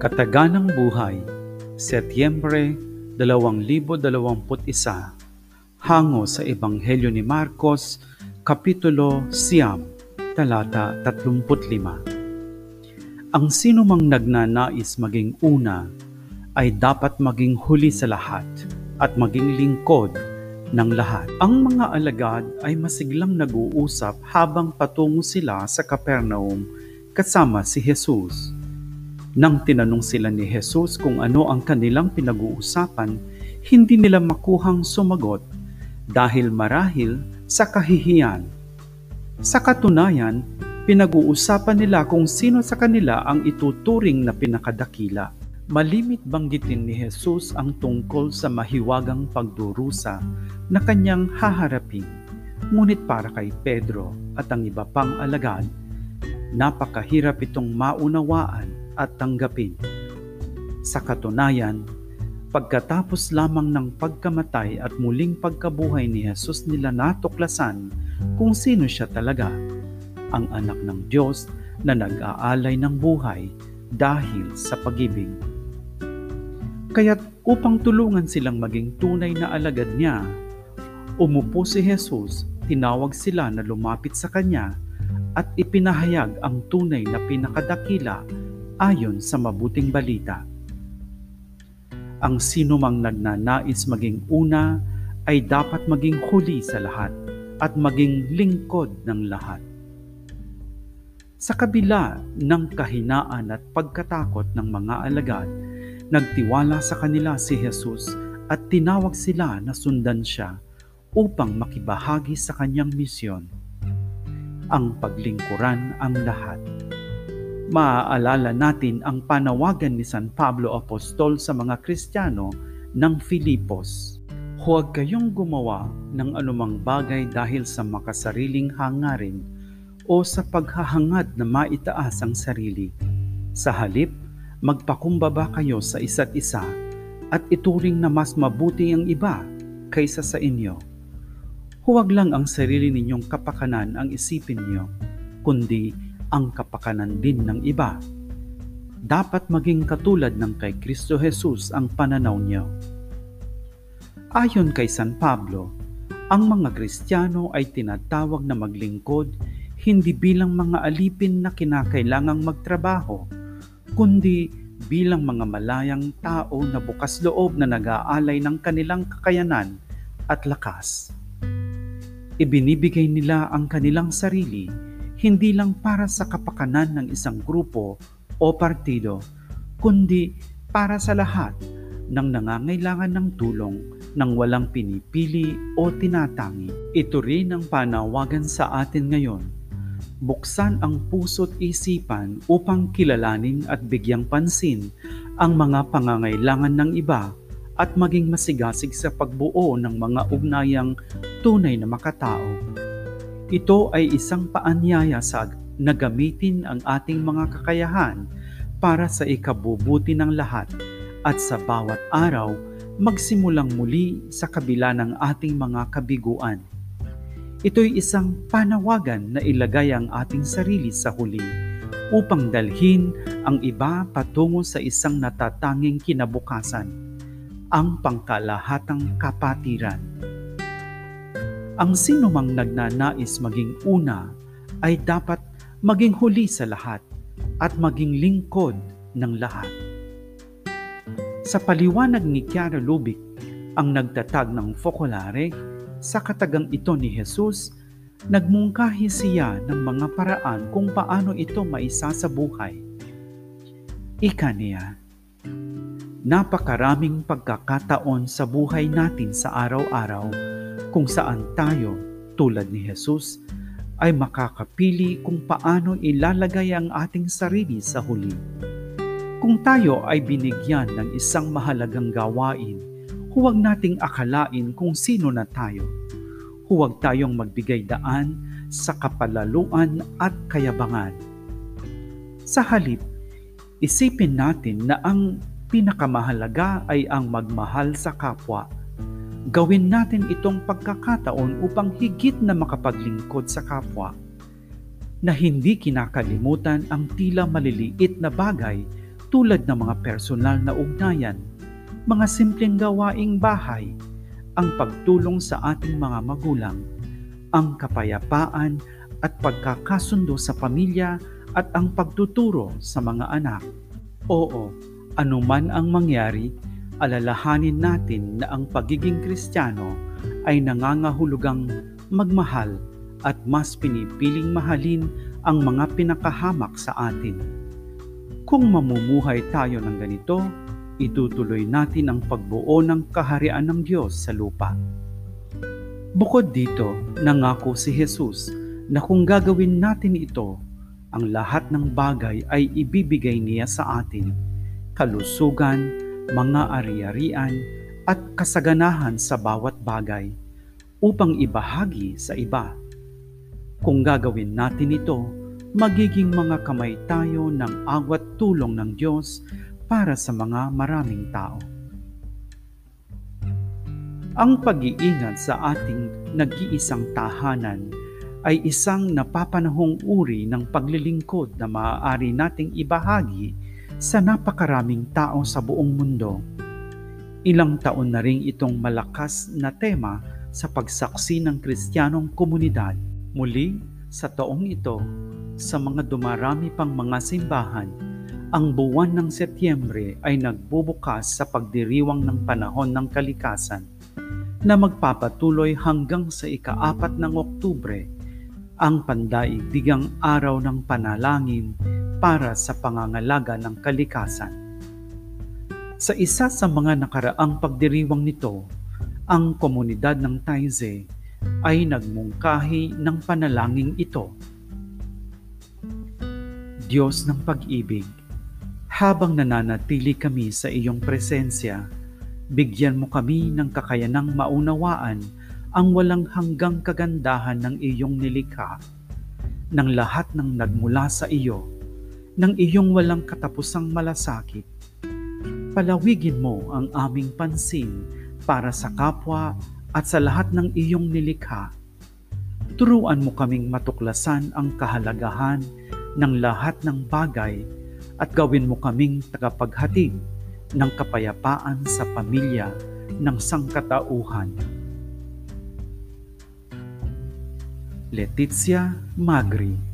Kataganang Buhay, Setyembre 2021 Hango sa Ebanghelyo ni Marcos, Kapitulo Siyam, Talata 35 Ang sino mang nagnanais maging una ay dapat maging huli sa lahat at maging lingkod ng lahat. Ang mga alagad ay masiglang nag-uusap habang patungo sila sa Kapernaum kasama si Jesus. Nang tinanong sila ni Jesus kung ano ang kanilang pinag-uusapan, hindi nila makuhang sumagot dahil marahil sa kahihiyan. Sa katunayan, pinag-uusapan nila kung sino sa kanila ang ituturing na pinakadakila. Malimit banggitin ni Jesus ang tungkol sa mahiwagang pagdurusa na kanyang haharapin. Ngunit para kay Pedro at ang iba pang alagad, napakahirap itong maunawaan at tanggapin. Sa katunayan, pagkatapos lamang ng pagkamatay at muling pagkabuhay ni Jesus nila natuklasan kung sino siya talaga, ang anak ng Diyos na nag-aalay ng buhay dahil sa pag-ibig. Kaya't upang tulungan silang maging tunay na alagad niya, umupo si Jesus, tinawag sila na lumapit sa kanya at ipinahayag ang tunay na pinakadakila ayon sa mabuting balita. Ang sino mang nagnanais maging una ay dapat maging huli sa lahat at maging lingkod ng lahat. Sa kabila ng kahinaan at pagkatakot ng mga alagad, nagtiwala sa kanila si Jesus at tinawag sila na sundan siya upang makibahagi sa kanyang misyon. Ang paglingkuran ang lahat maaalala natin ang panawagan ni San Pablo Apostol sa mga Kristiyano ng Filipos. Huwag kayong gumawa ng anumang bagay dahil sa makasariling hangarin o sa paghahangad na maitaas ang sarili. Sa halip, magpakumbaba kayo sa isa't isa at ituring na mas mabuti ang iba kaysa sa inyo. Huwag lang ang sarili ninyong kapakanan ang isipin niyo, kundi ang kapakanan din ng iba. Dapat maging katulad ng kay Kristo Jesus ang pananaw niyo. Ayon kay San Pablo, ang mga Kristiyano ay tinatawag na maglingkod hindi bilang mga alipin na kinakailangang magtrabaho, kundi bilang mga malayang tao na bukas loob na nag-aalay ng kanilang kakayanan at lakas. Ibinibigay nila ang kanilang sarili hindi lang para sa kapakanan ng isang grupo o partido, kundi para sa lahat ng nangangailangan ng tulong nang walang pinipili o tinatangi. Ito rin ang panawagan sa atin ngayon. Buksan ang puso't isipan upang kilalanin at bigyang pansin ang mga pangangailangan ng iba at maging masigasig sa pagbuo ng mga ugnayang tunay na makatao. Ito ay isang paanyaya sa na gamitin ang ating mga kakayahan para sa ikabubuti ng lahat at sa bawat araw magsimulang muli sa kabila ng ating mga kabiguan. Ito'y isang panawagan na ilagay ang ating sarili sa huli upang dalhin ang iba patungo sa isang natatanging kinabukasan, ang pangkalahatang kapatiran. Ang sino mang nagnanais maging una ay dapat maging huli sa lahat at maging lingkod ng lahat. Sa paliwanag ni Chiara Lubick, ang nagtatag ng focolare, sa katagang ito ni Jesus, nagmungkahi siya ng mga paraan kung paano ito maisa sa buhay. Ika niya, napakaraming pagkakataon sa buhay natin sa araw-araw kung saan tayo, tulad ni Jesus, ay makakapili kung paano ilalagay ang ating sarili sa huli. Kung tayo ay binigyan ng isang mahalagang gawain, huwag nating akalain kung sino na tayo. Huwag tayong magbigay daan sa kapalaluan at kayabangan. Sa halip, isipin natin na ang pinakamahalaga ay ang magmahal sa kapwa Gawin natin itong pagkakataon upang higit na makapaglingkod sa kapwa na hindi kinakalimutan ang tila maliliit na bagay tulad ng mga personal na ugnayan, mga simpleng gawaing bahay, ang pagtulong sa ating mga magulang, ang kapayapaan at pagkakasundo sa pamilya at ang pagtuturo sa mga anak. Oo, anuman ang mangyari, alalahanin natin na ang pagiging kristyano ay nangangahulugang magmahal at mas pinipiling mahalin ang mga pinakahamak sa atin. Kung mamumuhay tayo ng ganito, itutuloy natin ang pagbuo ng kaharian ng Diyos sa lupa. Bukod dito, nangako si Jesus na kung gagawin natin ito, ang lahat ng bagay ay ibibigay niya sa atin, kalusugan, mga ari-arian, at kasaganahan sa bawat bagay upang ibahagi sa iba. Kung gagawin natin ito, magiging mga kamay tayo ng agwat tulong ng Diyos para sa mga maraming tao. Ang pag-iingat sa ating nag-iisang tahanan ay isang napapanahong uri ng paglilingkod na maaari nating ibahagi sa napakaraming tao sa buong mundo. Ilang taon na rin itong malakas na tema sa pagsaksi ng kristyanong komunidad. Muli, sa taong ito, sa mga dumarami pang mga simbahan, ang buwan ng Setyembre ay nagbubukas sa pagdiriwang ng panahon ng kalikasan na magpapatuloy hanggang sa ikaapat ng Oktubre, ang pandaigdigang araw ng panalangin para sa pangangalaga ng kalikasan. Sa isa sa mga nakaraang pagdiriwang nito, ang komunidad ng Taize ay nagmungkahi ng panalangin ito. Diyos ng pag-ibig, habang nananatili kami sa iyong presensya, bigyan mo kami ng kakayanang maunawaan ang walang hanggang kagandahan ng iyong nilikha, ng lahat ng nagmula sa iyo, ng iyong walang katapusang malasakit. Palawigin mo ang aming pansin para sa kapwa at sa lahat ng iyong nilikha. Turuan mo kaming matuklasan ang kahalagahan ng lahat ng bagay at gawin mo kaming tagapaghatid ng kapayapaan sa pamilya ng sangkatauhan. Leticia Magri